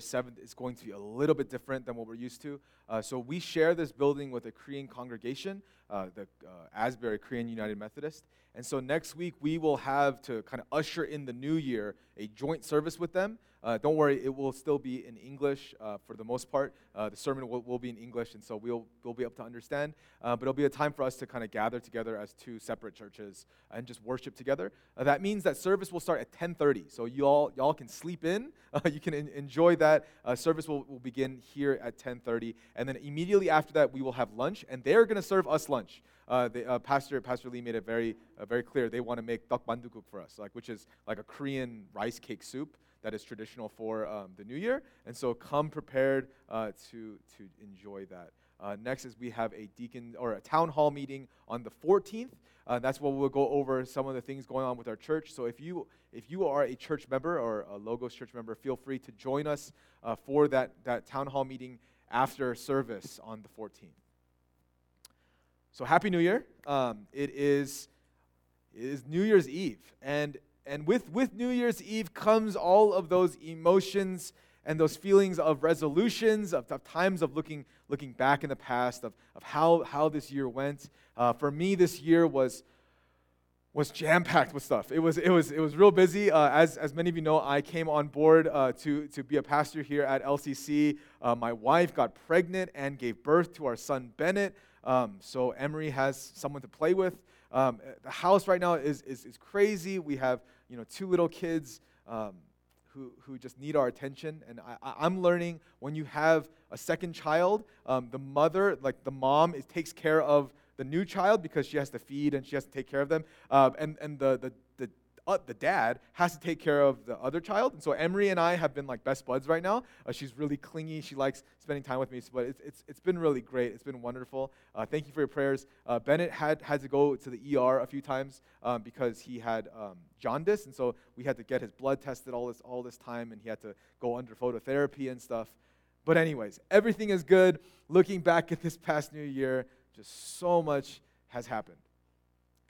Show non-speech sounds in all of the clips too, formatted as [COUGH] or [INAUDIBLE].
7th is going to be a little bit different than what we're used to. Uh, so we share this building with a Korean congregation, uh, the uh, Asbury Korean United Methodist. And so next week we will have to kind of usher in the new year a joint service with them. Uh, don't worry, it will still be in English uh, for the most part. Uh, the sermon will, will, be in English, and so we'll, we'll be able to understand. Uh, but it'll be a time for us to kind of gather together as two separate churches and just worship together. Uh, that means that service will start at 10:30, so y'all y'all can sleep in. [LAUGHS] you can enjoy that. Uh, service will, will begin here at 10:30, and then immediately after that we will have lunch, and they're going to serve us lunch. The, Pastor Pastor Lee made it very very clear they want to make mandukuk for us, like which is like a Korean rice cake soup that is traditional for um, the new year. And so come prepared uh, to, to enjoy that. Uh, next is we have a deacon or a town hall meeting on the 14th. Uh, that's where we'll go over some of the things going on with our church. So if you if you are a church member or a Logos church member, feel free to join us uh, for that that town hall meeting after service on the 14th. So happy New Year! Um, it is it is New Year's Eve, and and with, with New Year's Eve comes all of those emotions and those feelings of resolutions, of, of times of looking, looking back in the past, of, of how, how this year went. Uh, for me, this year was, was jam-packed with stuff. It was, it was, it was real busy. Uh, as, as many of you know, I came on board uh, to, to be a pastor here at LCC. Uh, my wife got pregnant and gave birth to our son, Bennett. Um, so Emery has someone to play with. Um, the house right now is, is, is, crazy. We have you know, two little kids um, who, who just need our attention. And I, am learning when you have a second child, um, the mother, like the mom, is, takes care of the new child because she has to feed and she has to take care of them. Uh, and and the, the uh, the dad has to take care of the other child. And so Emery and I have been like best buds right now. Uh, she's really clingy. She likes spending time with me. But it's, it's, it's been really great. It's been wonderful. Uh, thank you for your prayers. Uh, Bennett had, had to go to the ER a few times um, because he had um, jaundice. And so we had to get his blood tested all this, all this time. And he had to go under phototherapy and stuff. But, anyways, everything is good. Looking back at this past new year, just so much has happened.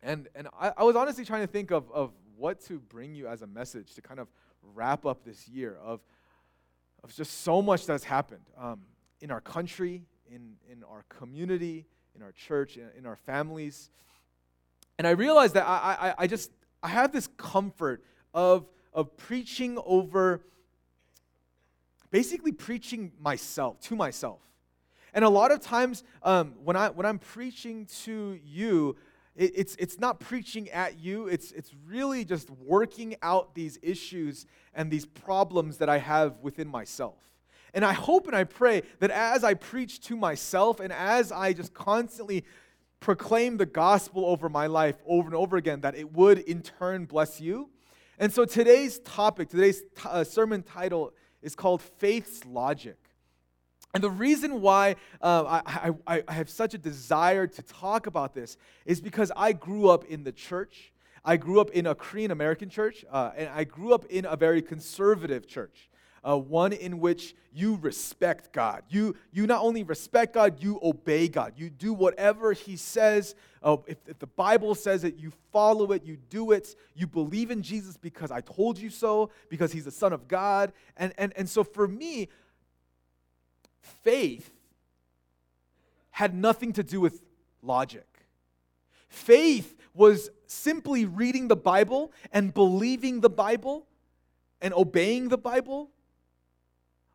And, and I, I was honestly trying to think of, of what to bring you as a message to kind of wrap up this year of, of just so much that's happened um, in our country, in, in our community, in our church, in, in our families. And I realized that I, I, I just, I have this comfort of, of preaching over, basically preaching myself, to myself. And a lot of times um, when, I, when I'm preaching to you, it, it's, it's not preaching at you, it's, it's really just working out these issues and these problems that I have within myself. And I hope and I pray that as I preach to myself and as I just constantly proclaim the gospel over my life over and over again, that it would in turn bless you. And so today's topic, today's t- uh, sermon title is called Faith's Logic. And the reason why uh, I, I, I have such a desire to talk about this is because I grew up in the church. I grew up in a Korean American church, uh, and I grew up in a very conservative church. Uh, one in which you respect God. You, you not only respect God, you obey God. You do whatever He says. Uh, if, if the Bible says it, you follow it, you do it. You believe in Jesus because I told you so, because He's the Son of God. And, and, and so for me, faith had nothing to do with logic. Faith was simply reading the Bible and believing the Bible and obeying the Bible.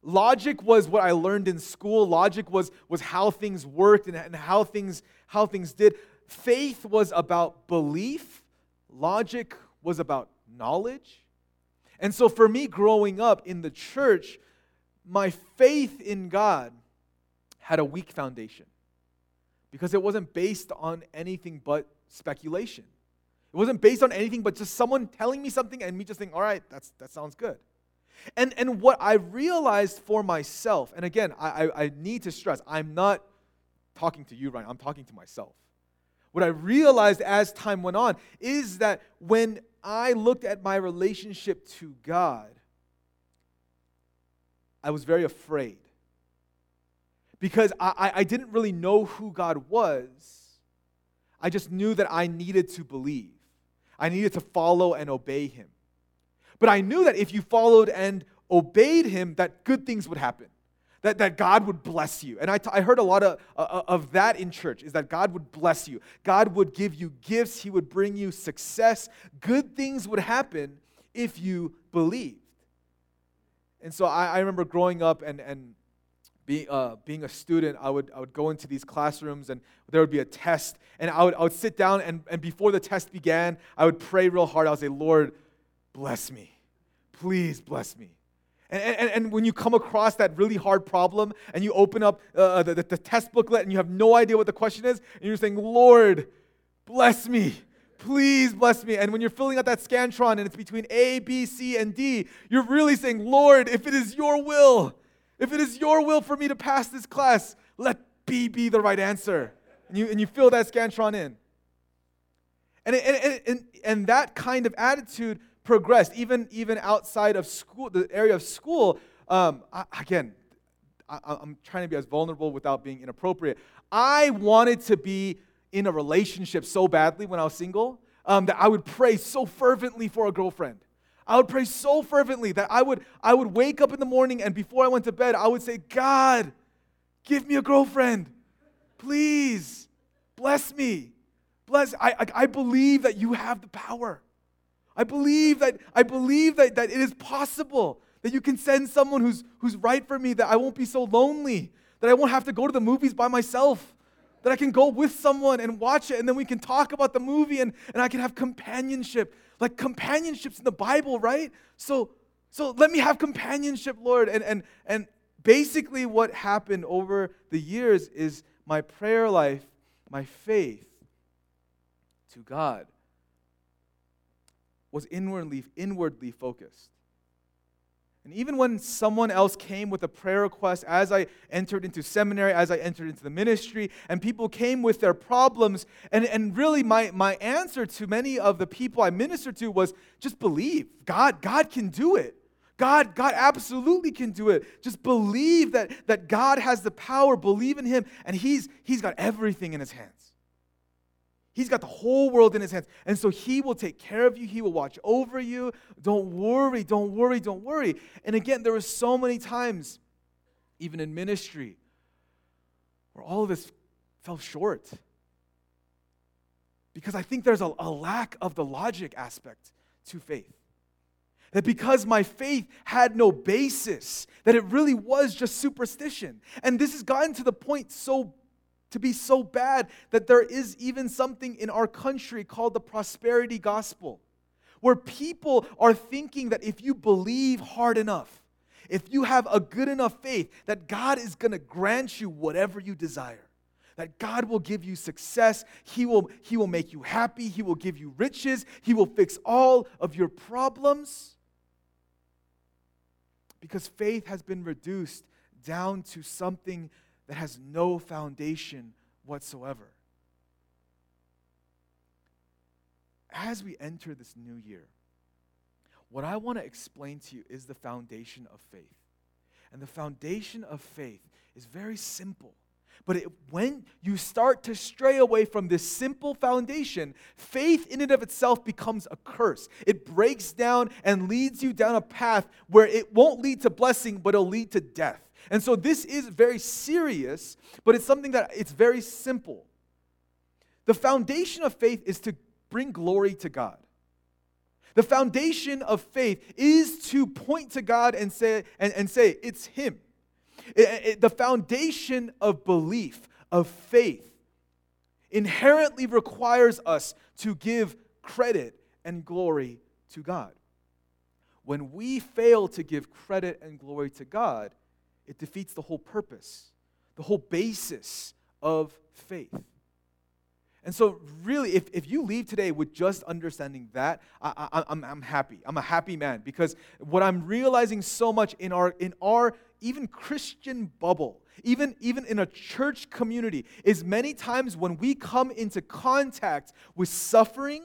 Logic was what I learned in school. Logic was, was how things worked and, and how, things, how things did. Faith was about belief, logic was about knowledge. And so for me, growing up in the church, my faith in God had a weak foundation because it wasn't based on anything but speculation. It wasn't based on anything but just someone telling me something and me just thinking, all right, that's, that sounds good. And, and what I realized for myself, and again, I, I, I need to stress, I'm not talking to you right I'm talking to myself. What I realized as time went on is that when I looked at my relationship to God, I was very afraid because I, I didn't really know who God was. I just knew that I needed to believe, I needed to follow and obey Him. But I knew that if you followed and obeyed him, that good things would happen. That, that God would bless you. And I, t- I heard a lot of, uh, uh, of that in church, is that God would bless you. God would give you gifts. He would bring you success. Good things would happen if you believed. And so I, I remember growing up and, and being, uh, being a student, I would, I would go into these classrooms and there would be a test. And I would, I would sit down, and, and before the test began, I would pray real hard. I would say, Lord, bless me. Please bless me. And, and, and when you come across that really hard problem and you open up uh, the, the test booklet and you have no idea what the question is, and you're saying, Lord, bless me. Please bless me. And when you're filling out that Scantron and it's between A, B, C, and D, you're really saying, Lord, if it is your will, if it is your will for me to pass this class, let B be the right answer. And you, and you fill that Scantron in. And, and, and, and that kind of attitude progressed, even, even outside of school, the area of school. Um, I, again, I, I'm trying to be as vulnerable without being inappropriate. I wanted to be in a relationship so badly when I was single um, that I would pray so fervently for a girlfriend. I would pray so fervently that I would, I would wake up in the morning and before I went to bed, I would say, God, give me a girlfriend. Please, bless me. Bless. I, I, I believe that you have the power. I believe that I believe that, that it is possible that you can send someone who's who's right for me, that I won't be so lonely, that I won't have to go to the movies by myself, that I can go with someone and watch it, and then we can talk about the movie and, and I can have companionship. Like companionship's in the Bible, right? So so let me have companionship, Lord. And and and basically what happened over the years is my prayer life, my faith to God was inwardly, inwardly focused. And even when someone else came with a prayer request, as I entered into seminary, as I entered into the ministry, and people came with their problems, and, and really my, my answer to many of the people I ministered to was just believe. God, God can do it. God, God absolutely can do it. Just believe that, that God has the power, believe in Him, and He's He's got everything in His hands. He's got the whole world in his hands. And so he will take care of you. He will watch over you. Don't worry, don't worry, don't worry. And again, there were so many times, even in ministry, where all of this fell short. Because I think there's a, a lack of the logic aspect to faith. That because my faith had no basis, that it really was just superstition. And this has gotten to the point so to be so bad that there is even something in our country called the prosperity gospel, where people are thinking that if you believe hard enough, if you have a good enough faith, that God is going to grant you whatever you desire. That God will give you success. He will, he will make you happy. He will give you riches. He will fix all of your problems. Because faith has been reduced down to something that has no foundation whatsoever. As we enter this new year, what I want to explain to you is the foundation of faith. And the foundation of faith is very simple. But it, when you start to stray away from this simple foundation, faith in and of itself becomes a curse. It breaks down and leads you down a path where it won't lead to blessing, but it'll lead to death. And so this is very serious, but it's something that it's very simple. The foundation of faith is to bring glory to God. The foundation of faith is to point to God and say, and, and say it's Him. It, it, the foundation of belief, of faith, inherently requires us to give credit and glory to God. When we fail to give credit and glory to God, it defeats the whole purpose, the whole basis of faith. And so, really, if, if you leave today with just understanding that, I, I, I'm, I'm happy. I'm a happy man because what I'm realizing so much in our, in our even Christian bubble, even, even in a church community, is many times when we come into contact with suffering,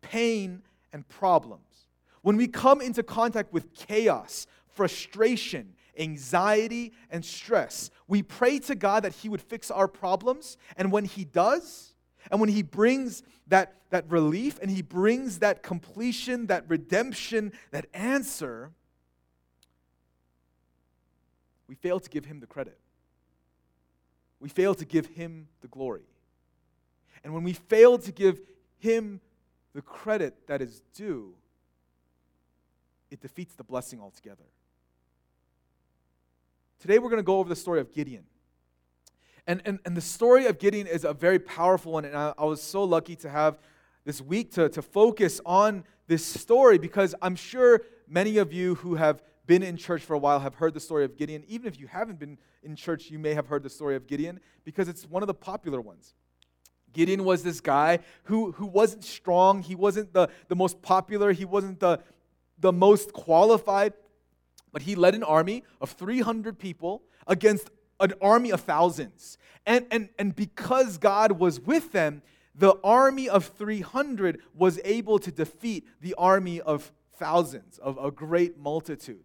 pain, and problems, when we come into contact with chaos, frustration, anxiety, and stress. We pray to God that He would fix our problems, and when He does, and when He brings that, that relief and He brings that completion, that redemption, that answer, we fail to give him the credit. We fail to give him the glory. And when we fail to give him the credit that is due, it defeats the blessing altogether. Today we're going to go over the story of Gideon. And, and, and the story of Gideon is a very powerful one, and I, I was so lucky to have this week to, to focus on this story because I'm sure many of you who have been in church for a while have heard the story of Gideon. Even if you haven't been in church, you may have heard the story of Gideon because it's one of the popular ones. Gideon was this guy who, who wasn't strong. He wasn't the, the most popular. He wasn't the, the most qualified. But he led an army of 300 people against an army of thousands. And, and, and because God was with them, the army of 300 was able to defeat the army of thousands, of a great multitude.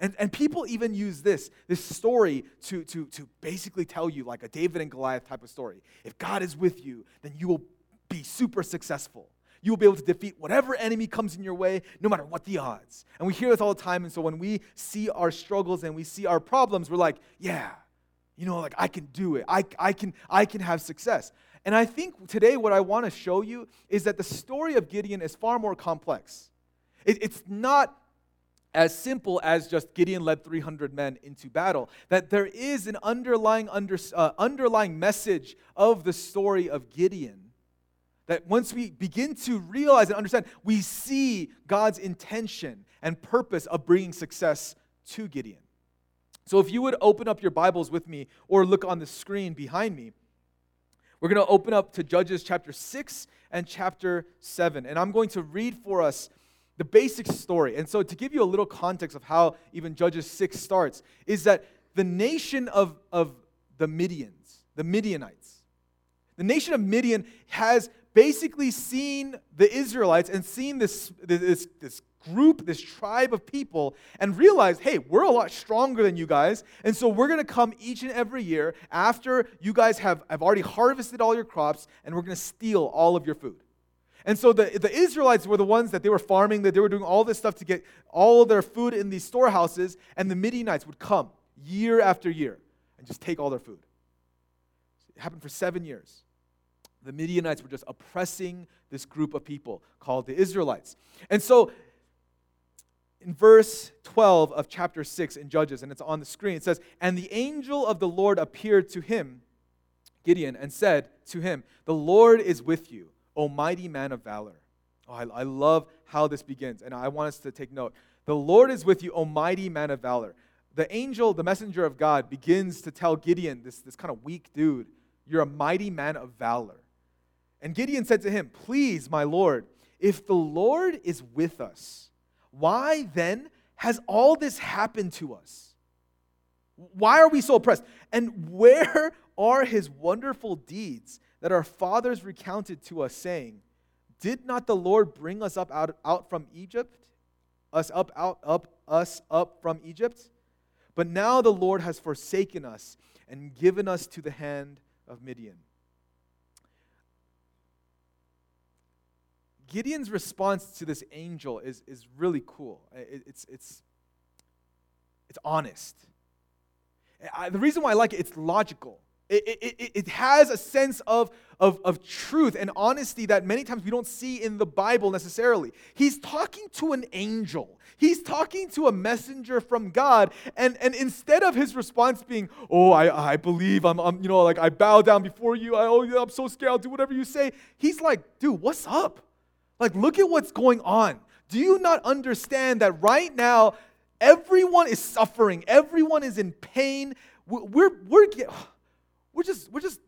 And, and people even use this, this story to, to, to basically tell you, like a David and Goliath type of story. If God is with you, then you will be super successful. You will be able to defeat whatever enemy comes in your way, no matter what the odds. And we hear this all the time. And so when we see our struggles and we see our problems, we're like, yeah, you know, like I can do it. I, I, can, I can have success. And I think today what I want to show you is that the story of Gideon is far more complex. It, it's not as simple as just Gideon led 300 men into battle, that there is an underlying, under, uh, underlying message of the story of Gideon. That once we begin to realize and understand, we see God's intention and purpose of bringing success to Gideon. So if you would open up your Bibles with me or look on the screen behind me, we're going to open up to Judges chapter 6 and chapter 7. And I'm going to read for us the basic story. And so, to give you a little context of how even Judges 6 starts, is that the nation of, of the Midians, the Midianites, the nation of Midian has basically seen the Israelites and seen this, this, this group, this tribe of people, and realized, hey, we're a lot stronger than you guys. And so we're going to come each and every year after you guys have, have already harvested all your crops, and we're going to steal all of your food. And so the, the Israelites were the ones that they were farming, that they were doing all this stuff to get all their food in these storehouses, and the Midianites would come year after year and just take all their food. It happened for seven years. The Midianites were just oppressing this group of people called the Israelites. And so in verse 12 of chapter 6 in Judges, and it's on the screen, it says, And the angel of the Lord appeared to him, Gideon, and said to him, The Lord is with you O mighty man of valor. Oh, I, I love how this begins, and I want us to take note. The Lord is with you, O mighty man of valor. The angel, the messenger of God, begins to tell Gideon, this, this kind of weak dude, You're a mighty man of valor. And Gideon said to him, Please, my Lord, if the Lord is with us, why then has all this happened to us? Why are we so oppressed? And where [LAUGHS] are his wonderful deeds that our fathers recounted to us, saying, Did not the Lord bring us up out, out from Egypt? Us up, out, up, us up from Egypt? But now the Lord has forsaken us and given us to the hand of Midian. Gideon's response to this angel is, is really cool. It, it's, it's, it's honest. I, the reason why I like it, it's logical. It, it, it, has a sense of, of, of truth and honesty that many times we don't see in the Bible necessarily. He's talking to an angel. He's talking to a messenger from God. And, and instead of his response being, oh, I, I believe, I'm, I'm, you know, like I bow down before you, I, oh, I'm so scared, I'll do whatever you say. He's like, dude, what's up? Like, look at what's going on. Do you not understand that right now, everyone is suffering, everyone is in pain? We're, we're, we're we're just, we're just,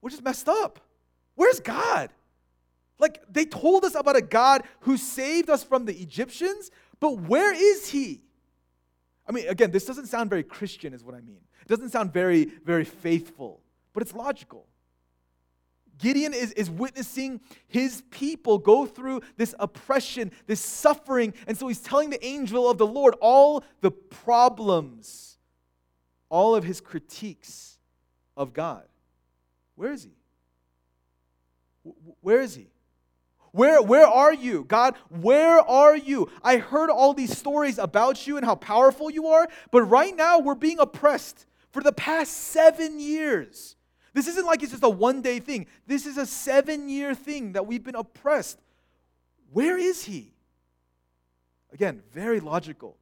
we're just messed up. Where's God? Like they told us about a God who saved us from the Egyptians, but where is he? I mean, again, this doesn't sound very Christian, is what I mean. It doesn't sound very, very faithful, but it's logical. Gideon is, is witnessing his people go through this oppression, this suffering, and so he's telling the angel of the Lord all the problems, all of his critiques of God. Where is he? Where is he? Where, where are you? God, where are you? I heard all these stories about you and how powerful you are, but right now we're being oppressed for the past seven years. This isn't like it's just a one day thing, this is a seven year thing that we've been oppressed. Where is he? Again, very logical.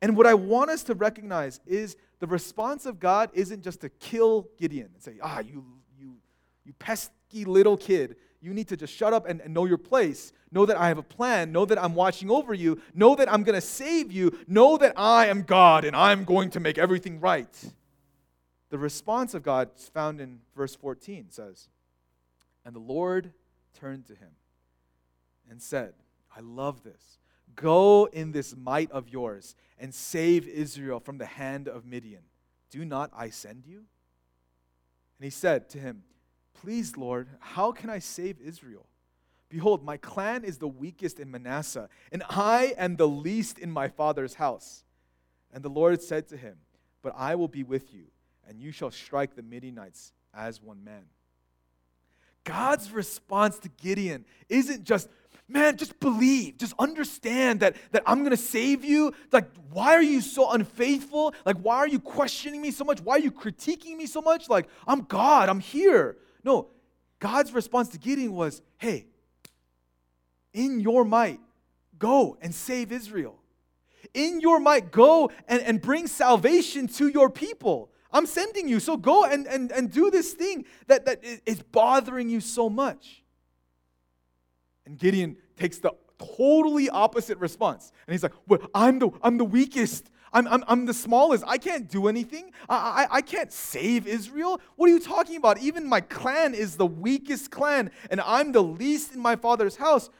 And what I want us to recognize is the response of God isn't just to kill Gideon and say, ah, you, you, you pesky little kid. You need to just shut up and, and know your place. Know that I have a plan. Know that I'm watching over you. Know that I'm going to save you. Know that I am God and I'm going to make everything right. The response of God is found in verse 14 says, And the Lord turned to him and said, I love this. Go in this might of yours and save Israel from the hand of Midian. Do not I send you? And he said to him, Please, Lord, how can I save Israel? Behold, my clan is the weakest in Manasseh, and I am the least in my father's house. And the Lord said to him, But I will be with you, and you shall strike the Midianites as one man. God's response to Gideon isn't just, man, just believe, just understand that, that I'm gonna save you. Like, why are you so unfaithful? Like, why are you questioning me so much? Why are you critiquing me so much? Like, I'm God, I'm here. No, God's response to Gideon was, hey, in your might, go and save Israel. In your might, go and, and bring salvation to your people. I'm sending you, so go and, and, and do this thing that, that is bothering you so much. And Gideon takes the totally opposite response. And he's like, well, I'm, the, I'm the weakest. I'm, I'm, I'm the smallest. I can't do anything. I, I, I can't save Israel. What are you talking about? Even my clan is the weakest clan, and I'm the least in my father's house.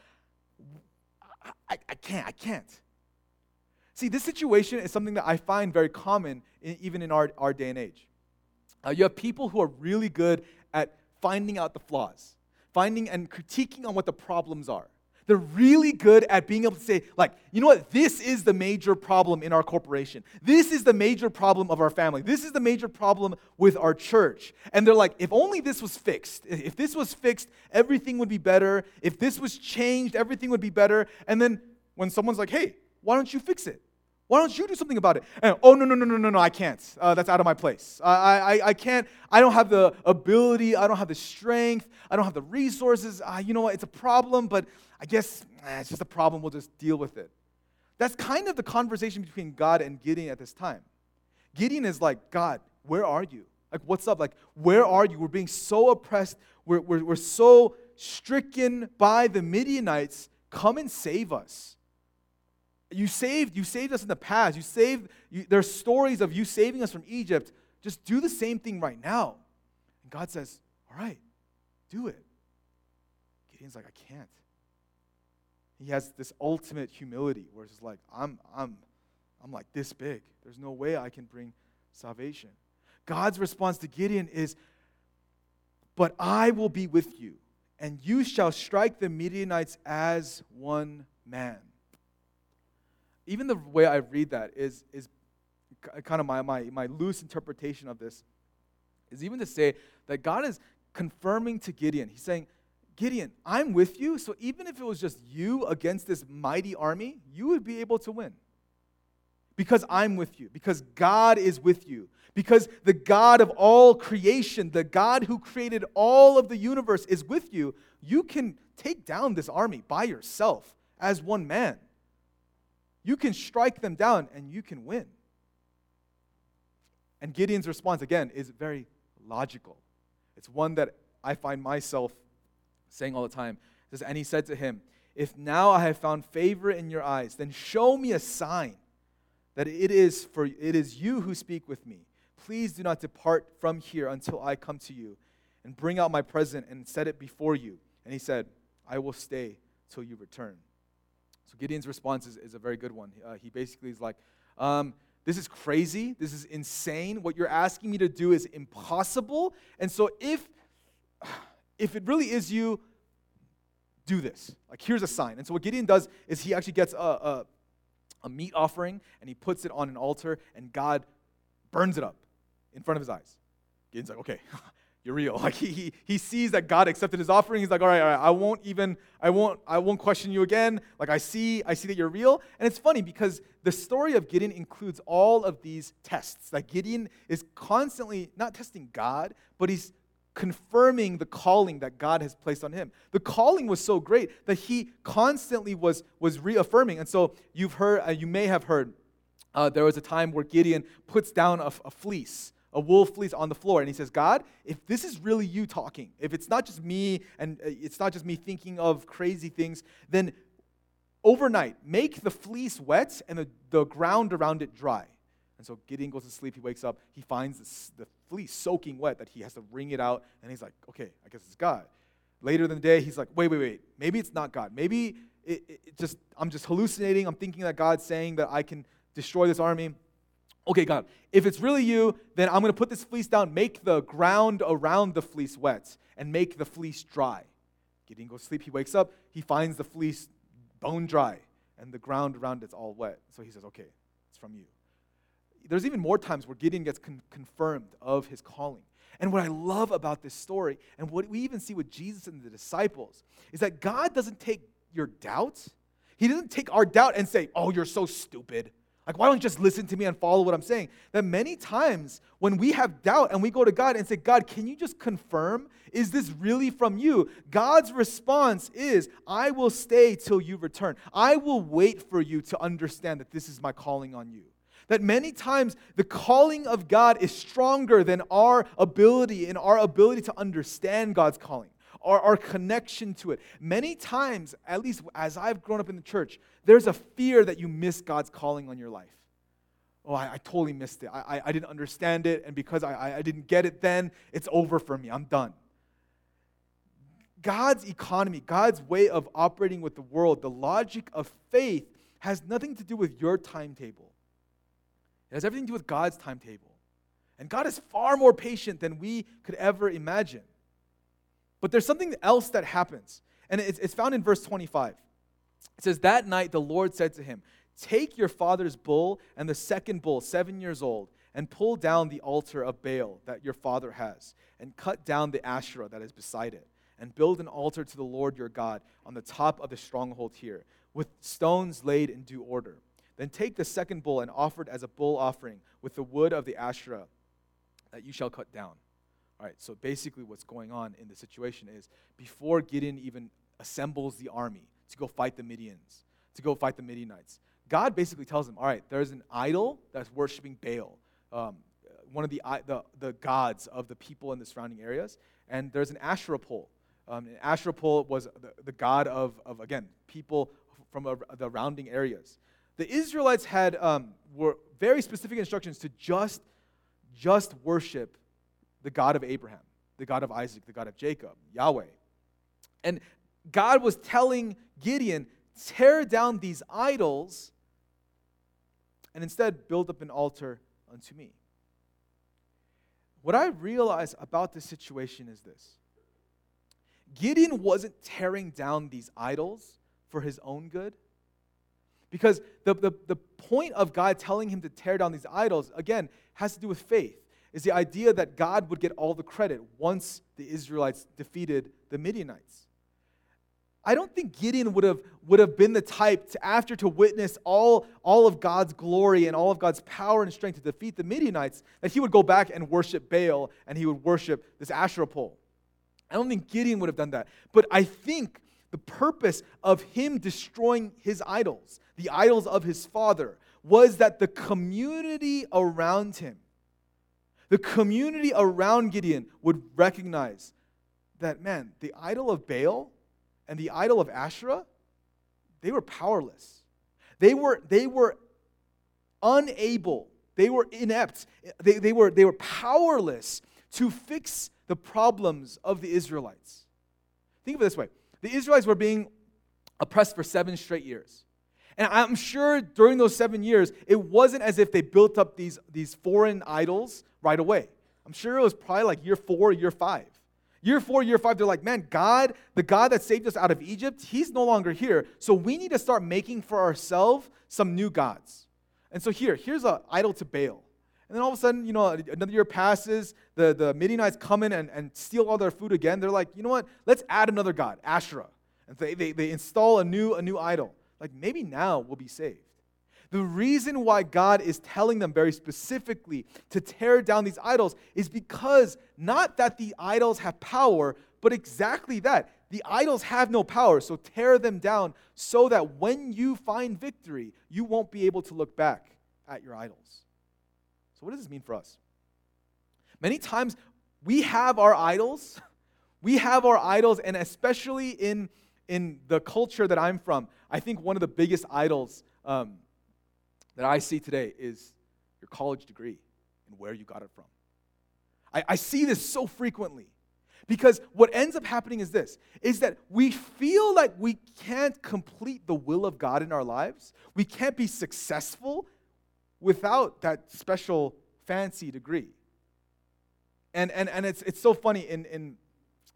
I, I can't. I can't. See, this situation is something that I find very common in, even in our, our day and age. Uh, you have people who are really good at finding out the flaws finding and critiquing on what the problems are. They're really good at being able to say, like, you know what, this is the major problem in our corporation. This is the major problem of our family. This is the major problem with our church. And they're like, if only this was fixed. If this was fixed, everything would be better. If this was changed, everything would be better. And then when someone's like, hey, why don't you fix it? Why don't you do something about it? And, oh, no, no, no, no, no, no, I can't. Uh, that's out of my place. I, I, I can't. I don't have the ability. I don't have the strength. I don't have the resources. Uh, you know what? It's a problem, but I guess eh, it's just a problem. We'll just deal with it. That's kind of the conversation between God and Gideon at this time. Gideon is like, God, where are you? Like, what's up? Like, where are you? We're being so oppressed. We're, we're, we're so stricken by the Midianites. Come and save us. You saved, you saved us in the past. You saved, you, there's stories of you saving us from Egypt. Just do the same thing right now. And God says, All right, do it. Gideon's like, I can't. He has this ultimate humility where it's like, I'm, I'm, I'm like this big. There's no way I can bring salvation. God's response to Gideon is, But I will be with you, and you shall strike the Midianites as one man even the way I read that is, is kind of my, my, my loose interpretation of this, is even to say that God is confirming to Gideon, He's saying, Gideon, I'm with you, so even if it was just you against this mighty army, you would be able to win. Because I'm with you, because God is with you, because the God of all creation, the God who created all of the universe, is with you, you can take down this army by yourself as one man. You can strike them down and you can win. And Gideon's response, again, is very logical. It's one that I find myself saying all the time. It says, and he said to him, If now I have found favor in your eyes, then show me a sign that it is for it is you who speak with me. Please do not depart from here until I come to you and bring out my present and set it before you. And he said, I will stay till you return. So Gideon's response is, is a very good one. Uh, he basically is like, um, this is crazy. This is insane. What you're asking me to do is impossible. And so if if it really is you, do this. Like here's a sign. And so what Gideon does is he actually gets a, a, a meat offering and he puts it on an altar and God burns it up in front of his eyes. Gideon's like, okay, [LAUGHS] real. [LAUGHS] Like he, he, he sees that God accepted his offering. He's like, all right, all right, I won't even, I won't, I won't question you again. Like I see, I see that you're real. And it's funny because the story of Gideon includes all of these tests. Like Gideon is constantly not testing God, but he's confirming the calling that God has placed on him. The calling was so great that he constantly was, was reaffirming. And so you've heard, uh, you may have heard, uh, there was a time where Gideon puts down a, a fleece a wool fleece on the floor and he says god if this is really you talking if it's not just me and uh, it's not just me thinking of crazy things then overnight make the fleece wet and the, the ground around it dry. And so gideon goes to sleep he wakes up he finds this, the fleece soaking wet that he has to wring it out and he's like okay i guess it's god. Later in the day he's like wait wait wait maybe it's not god. Maybe it, it just i'm just hallucinating. I'm thinking that god's saying that i can destroy this army okay, God, if it's really you, then I'm going to put this fleece down, make the ground around the fleece wet, and make the fleece dry. Gideon goes to sleep. He wakes up. He finds the fleece bone dry, and the ground around it's all wet. So he says, okay, it's from you. There's even more times where Gideon gets con- confirmed of his calling. And what I love about this story, and what we even see with Jesus and the disciples, is that God doesn't take your doubt. He doesn't take our doubt and say, oh, you're so stupid. Like, why don't you just listen to me and follow what I'm saying? That many times when we have doubt and we go to God and say, God, can you just confirm? Is this really from you? God's response is, I will stay till you return. I will wait for you to understand that this is my calling on you. That many times the calling of God is stronger than our ability and our ability to understand God's calling our, our connection to it. Many times, at least as I've grown up in the church, there's a fear that you miss God's calling on your life. Oh, I, I totally missed it. I, I, I, didn't understand it, and because I, I didn't get it then, it's over for me. I'm done. God's economy, God's way of operating with the world, the logic of faith has nothing to do with your timetable. It has everything to do with God's timetable. And God is far more patient than we could ever imagine. But there's something else that happens, and it's, it's found in verse 25. It says, That night the Lord said to him, Take your father's bull and the second bull, seven years old, and pull down the altar of Baal that your father has, and cut down the Asherah that is beside it, and build an altar to the Lord your God on the top of the stronghold here, with stones laid in due order. Then take the second bull and offer it as a bull offering with the wood of the Asherah that you shall cut down. All right, so basically, what's going on in the situation is before Gideon even assembles the army to go fight the Midians, to go fight the Midianites, God basically tells him, All right, there's an idol that's worshiping Baal, um, one of the, the, the gods of the people in the surrounding areas, and there's an Asherah pole. Um, an Asherah pole was the, the god of, of, again, people from a, the surrounding areas. The Israelites had um, were very specific instructions to just, just worship the God of Abraham, the God of Isaac, the God of Jacob, Yahweh. And God was telling Gideon, tear down these idols and instead build up an altar unto me. What I realize about this situation is this Gideon wasn't tearing down these idols for his own good. Because the, the, the point of God telling him to tear down these idols, again, has to do with faith is the idea that God would get all the credit once the Israelites defeated the Midianites. I don't think Gideon would have, would have been the type to, after to witness all, all of God's glory and all of God's power and strength to defeat the Midianites, that he would go back and worship Baal and he would worship this Asherah pole. I don't think Gideon would have done that. But I think the purpose of him destroying his idols, the idols of his father, was that the community around him the community around Gideon would recognize that, man, the idol of Baal and the idol of Asherah, they were powerless. They were, they were unable, they were inept, they, they, were, they were powerless to fix the problems of the Israelites. Think of it this way the Israelites were being oppressed for seven straight years. And I'm sure during those seven years, it wasn't as if they built up these, these foreign idols right away. I'm sure it was probably like year four, year five. Year four, year five, they're like, man, God, the God that saved us out of Egypt, he's no longer here. So we need to start making for ourselves some new gods. And so here, here's an idol to Baal. And then all of a sudden, you know, another year passes, the, the Midianites come in and, and steal all their food again. They're like, you know what? Let's add another god, Asherah. And they, they, they install a new, a new idol. Like maybe now we'll be saved. The reason why God is telling them very specifically to tear down these idols is because not that the idols have power, but exactly that. The idols have no power, so tear them down so that when you find victory, you won't be able to look back at your idols. So, what does this mean for us? Many times we have our idols. [LAUGHS] We have our idols, and especially in, in the culture that I'm from, I think one of the biggest idols um, that I see today is your college degree and where you got it from. I, I see this so frequently. Because what ends up happening is this is that we feel like we can't complete the will of God in our lives. We can't be successful without that special fancy degree. And, and, and it's, it's so funny in, in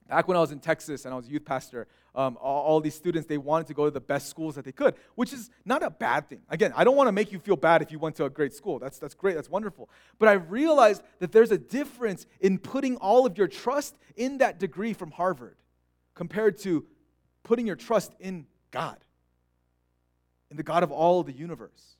back when I was in Texas and I was a youth pastor, um, all, all, these students, they wanted to go to the best schools that they could, which is not a bad thing. Again, I don't want to make you feel bad if you went to a great school. That's, that's great, that's wonderful. But I realized that there's a difference in putting all of your trust in that degree from Harvard compared to putting your trust in God, in the God of all the universe.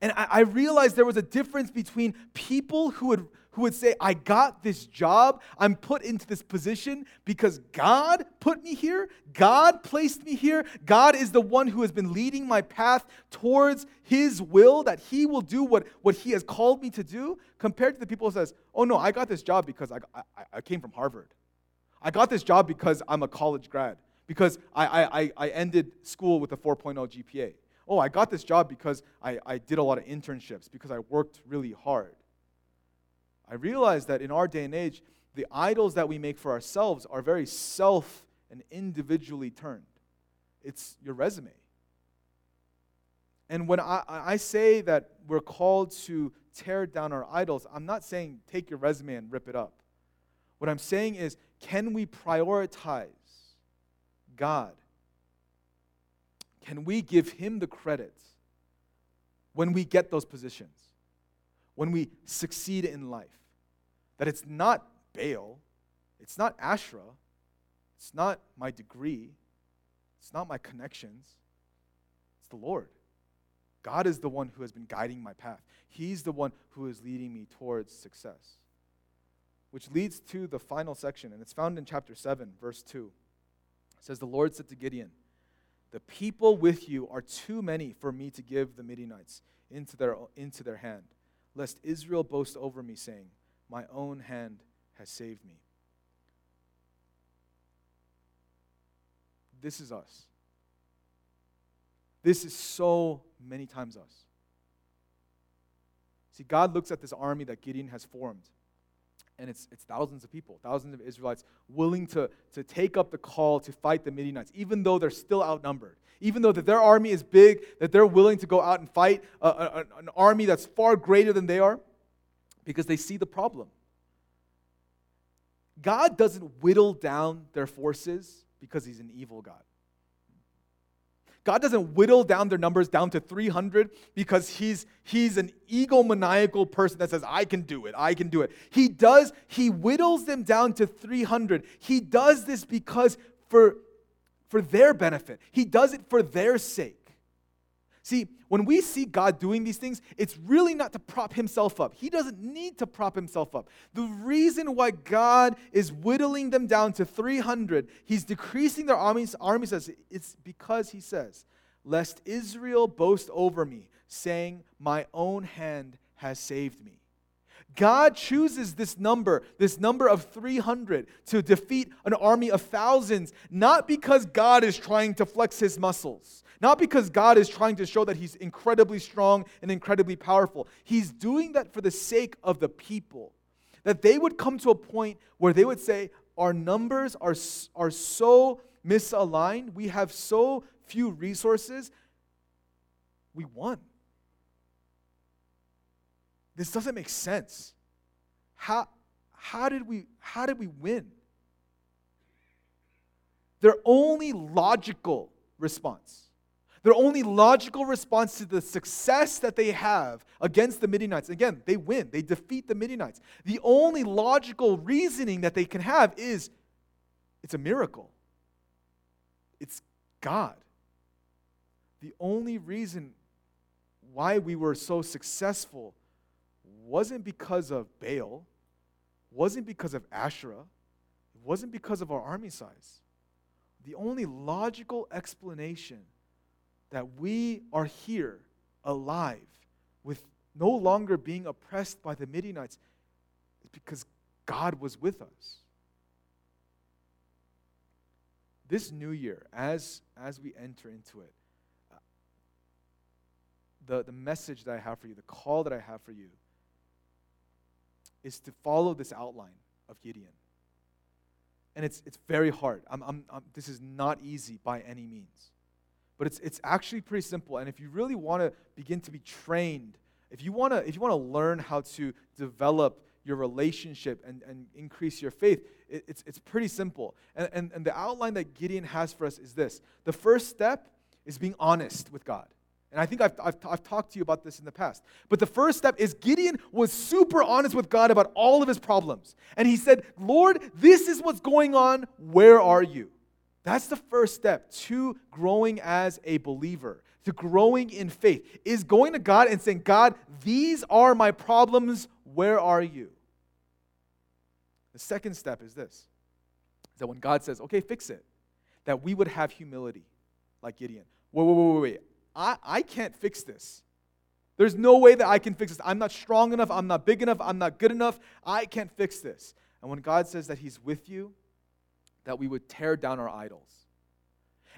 And I, I realized there was a difference between people who would who would say, I got this job, I'm put into this position because God put me here, God placed me here, God is the one who has been leading my path towards His will, that He will do what, what He has called me to do, compared to the people who says, oh no, I got this job because I, I, I came from Harvard. I got this job because I'm a college grad, because I, I, I ended school with a 4.0 GPA. Oh, I got this job because I, I did a lot of internships, because I worked really hard. I realize that in our day and age, the idols that we make for ourselves are very self and individually turned. It's your resume. And when I, I say that we're called to tear down our idols, I'm not saying take your resume and rip it up. What I'm saying is, can we prioritize God? Can we give Him the credit when we get those positions? When we succeed in life. That it's not Baal, it's not Asherah, it's not my degree, it's not my connections, it's the Lord. God is the one who has been guiding my path. He's the one who is leading me towards success. Which leads to the final section, and it's found in chapter 7, verse 2. It says, The Lord said to Gideon, The people with you are too many for me to give the Midianites into their, into their hand lest Israel boast over me, saying, My own hand has saved me. This is us. This is so many times us. See, God looks at this army that Gideon has formed, and it's, it's thousands of people, thousands of Israelites willing to, to take up the call to fight the Midianites, even though they're still outnumbered even though that their army is big, that they're willing to go out and fight uh, uh, a, a, an army that's far greater than they are, because they see the problem. God doesn't whittle down their forces because he's an evil God. God doesn't whittle down their numbers down to 300 because he's, he's an egomaniacal person that says, I can do it, I can do it. He does, he whittles them down to 300. He does this because for for their benefit. He does it for their sake. See, when we see God doing these things, it's really not to prop himself up. He doesn't need to prop himself up. The reason why God is whittling them down to 300, he's decreasing their armies, army says, it's because he says, Lest Israel boast over me, saying, My own hand has saved me. God chooses this number, this number of 300, to defeat an army of thousands, not because God is trying to flex his muscles, not because God is trying to show that he's incredibly strong and incredibly powerful. He's doing that for the sake of the people. That they would come to a point where they would say, Our numbers are, are so misaligned, we have so few resources, we won. This doesn't make sense. How, how, did, we, how did we win? Their only logical response, Their only logical response to the success that they have against the Midianites, again, they win, they defeat the Midianites. The only logical reasoning that they can have is it's a miracle, it's God. The only reason why we were so successful wasn't because of Baal, wasn't because of Asherah, it wasn't because of our army size. The only logical explanation that we are here alive with no longer being oppressed by the Midianites is because God was with us. This new year, as, as we enter into it, uh, the, the message that I have for you, the call that I have for you, is to follow this outline of Gideon. And it's, it's very hard. I'm, I'm, I'm, this is not easy by any means. But it's, it's actually pretty simple. And if you really want to begin to be trained, if you want to if you want to learn how to develop your relationship and, and increase your faith, it, it's, it's pretty simple. And, and, and the outline that Gideon has for us is this the first step is being honest with God. And I think I've, I've, I've talked to you about this in the past. But the first step is Gideon was super honest with God about all of his problems. And he said, Lord, this is what's going on. Where are you? That's the first step to growing as a believer, to growing in faith, is going to God and saying, God, these are my problems. Where are you? The second step is this is that when God says, okay, fix it, that we would have humility like Gideon. Wait, wait, wait, wait, wait. I, I can't fix this. There's no way that I can fix this. I'm not strong enough. I'm not big enough. I'm not good enough. I can't fix this. And when God says that He's with you, that we would tear down our idols.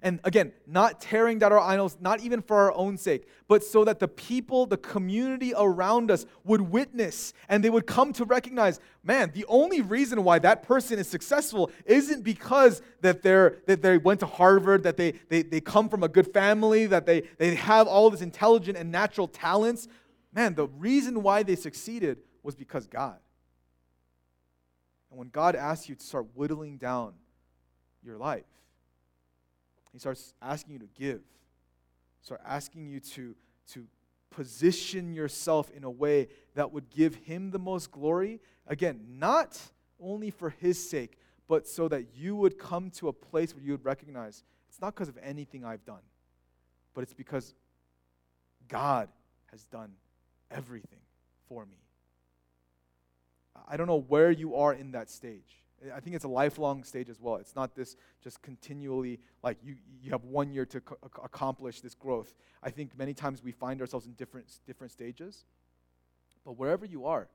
And again, not tearing down our idols, not even for our own sake, but so that the people, the community around us would witness and they would come to recognize, man, the only reason why that person is successful isn't because that, they're, that they went to Harvard, that they, they, they come from a good family, that they, they have all this intelligent and natural talents. Man, the reason why they succeeded was because God. And when God asks you to start whittling down your life, he starts asking you to give. Start asking you to, to position yourself in a way that would give him the most glory. Again, not only for his sake, but so that you would come to a place where you would recognize it's not because of anything I've done, but it's because God has done everything for me. I don't know where you are in that stage. I think it's a lifelong stage as well. It's not this just continually like you, you have one year to co- accomplish this growth. I think many times we find ourselves in different, different stages. But wherever you are,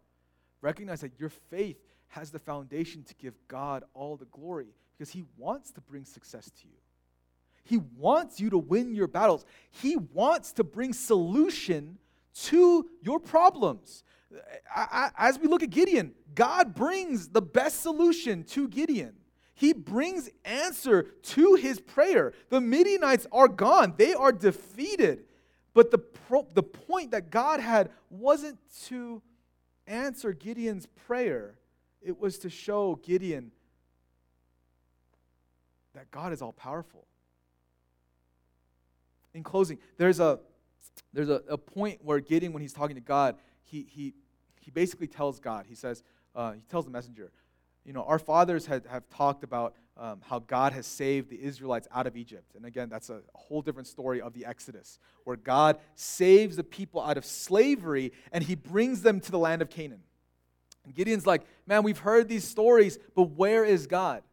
recognize that your faith has the foundation to give God all the glory because He wants to bring success to you. He wants you to win your battles. He wants to bring solution to your problems. As we look at Gideon, God brings the best solution to Gideon. He brings answer to his prayer. The Midianites are gone, they are defeated. But the, pro- the point that God had wasn't to answer Gideon's prayer, it was to show Gideon that God is all powerful. In closing, there's a there's a, a point where Gideon, when he's talking to God, he, he, he basically tells God, he says, uh, he tells the messenger, you know, our fathers had, have talked about um, how God has saved the Israelites out of Egypt. And again, that's a whole different story of the Exodus, where God saves the people out of slavery and he brings them to the land of Canaan. And Gideon's like, man, we've heard these stories, but where is God?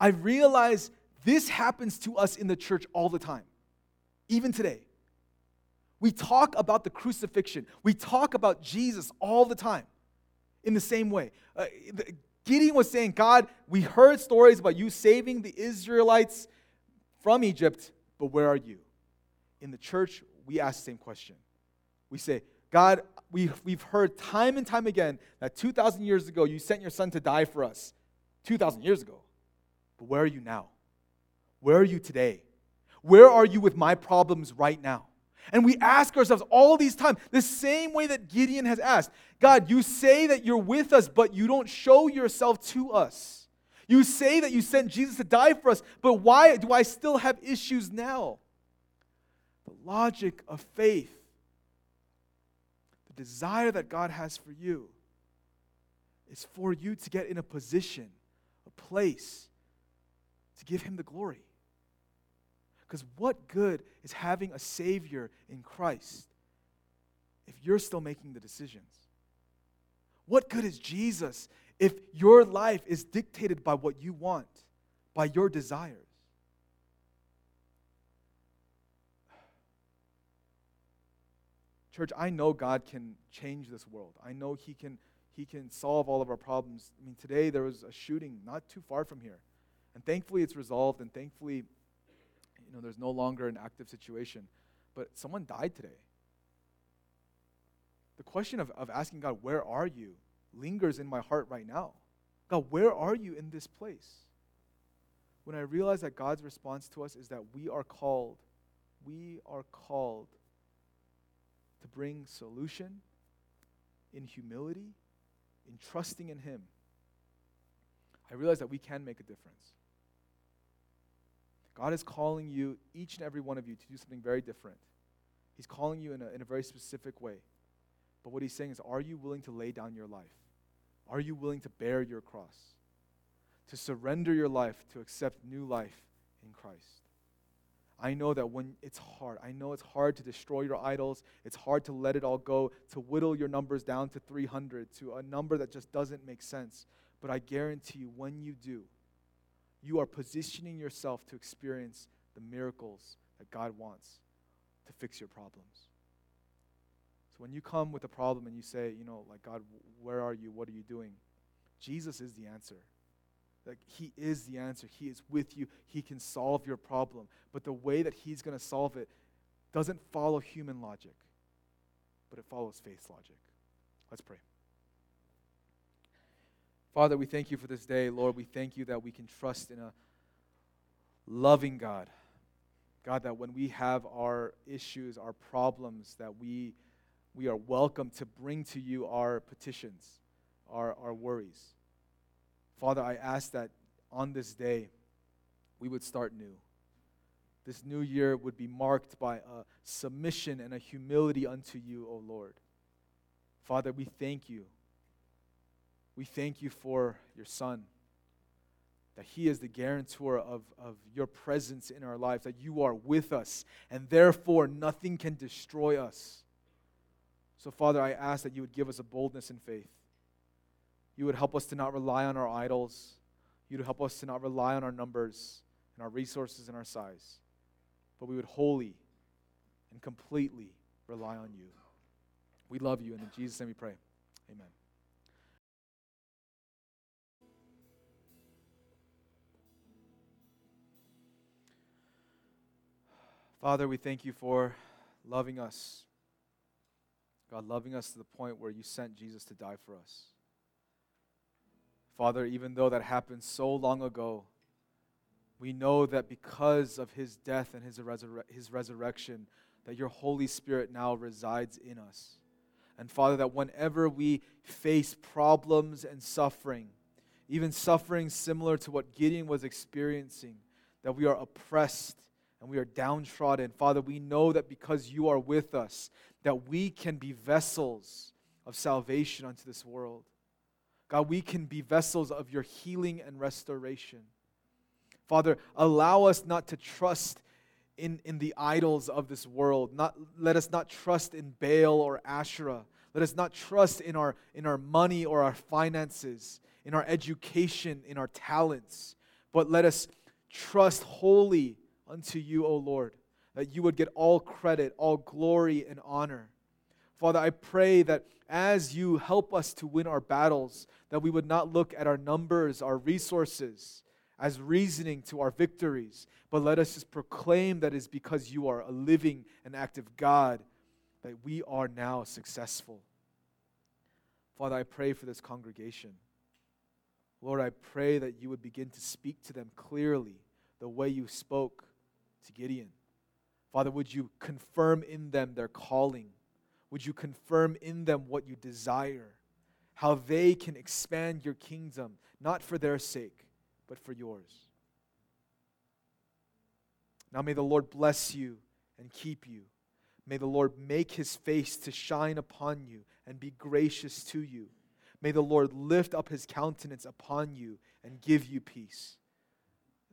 I realize this happens to us in the church all the time, even today. We talk about the crucifixion, we talk about Jesus all the time in the same way. Uh, Gideon was saying, God, we heard stories about you saving the Israelites from Egypt, but where are you? In the church, we ask the same question. We say, God, we've, we've heard time and time again that 2,000 years ago you sent your son to die for us. 2,000 years ago. But where are you now? Where are you today? Where are you with my problems right now? And we ask ourselves all these times the same way that Gideon has asked God, you say that you're with us, but you don't show yourself to us. You say that you sent Jesus to die for us, but why do I still have issues now? The logic of faith, the desire that God has for you, is for you to get in a position, a place, to give Him the glory. Because what good is having a Savior in Christ if you're still making the decisions? What good is Jesus if your life is dictated by what you want, by your desires? Church, I know God can change this world. I know He can, he can solve all of our problems. I mean, today there was a shooting not too far from here. And thankfully it's resolved, and thankfully, know, there's no longer an active situation. But someone died today. The question of, of asking God, where are you, lingers in my heart right now. God, where are you in this place? When I realize that God's response to us is that we are called, we are called to bring solution in humility, in trusting in Him, I realize that we can make a difference. God is calling you, each and every one of you, to do something very different. He's calling you in a, in a very specific way. But what He's saying is, are you willing to lay down your life? Are you willing to bear your cross? To surrender your life to accept new life in Christ? I know that when it's hard, I know it's hard to destroy your idols. It's hard to let it all go, to whittle your numbers down to 300, to a number that just doesn't make sense. But I guarantee you, when you do, you are positioning yourself to experience the miracles that God wants to fix your problems. So when you come with a problem and you say, you know, like, God, where are you? What are you doing? Jesus is the answer. Like, He is the answer. He is with you. He can solve your problem. But the way that He's going to solve it doesn't follow human logic, but it follows faith logic. Let's pray. Father, we thank you for this day. Lord, we thank you that we can trust in a loving God. God, that when we have our issues, our problems, that we, we are welcome to bring to you our petitions, our, our worries. Father, I ask that on this day we would start new. This new year would be marked by a submission and a humility unto you, O Lord. Father, we thank you. We thank you for your Son, that He is the guarantor of, of your presence in our lives, that you are with us, and therefore nothing can destroy us. So, Father, I ask that you would give us a boldness in faith you would help us to not rely on our idols. You'd help us to not rely on our numbers and our resources and our size, but we would wholly and completely rely on you. We love you, and in Jesus' name we pray. Amen. Father, we thank you for loving us. God, loving us to the point where you sent Jesus to die for us. Father, even though that happened so long ago, we know that because of his death and his, his resurrection, that your Holy Spirit now resides in us. And Father, that whenever we face problems and suffering, even suffering similar to what Gideon was experiencing, that we are oppressed and we are downtrodden, Father, we know that because you are with us, that we can be vessels of salvation unto this world. God, we can be vessels of your healing and restoration. Father, allow us not to trust in, in the idols of this world. Not, let us not trust in Baal or Asherah. Let us not trust in our, in our money or our finances, in our education, in our talents. But let us trust wholly unto you, O Lord, that you would get all credit, all glory, and honor. Father, I pray that as you help us to win our battles, that we would not look at our numbers, our resources, as reasoning to our victories, but let us just proclaim that it's because you are a living and active God that we are now successful. Father, I pray for this congregation. Lord, I pray that you would begin to speak to them clearly the way you spoke to Gideon. Father, would you confirm in them their calling? Would you confirm in them what you desire? How they can expand your kingdom, not for their sake, but for yours. Now may the Lord bless you and keep you. May the Lord make his face to shine upon you and be gracious to you. May the Lord lift up his countenance upon you and give you peace.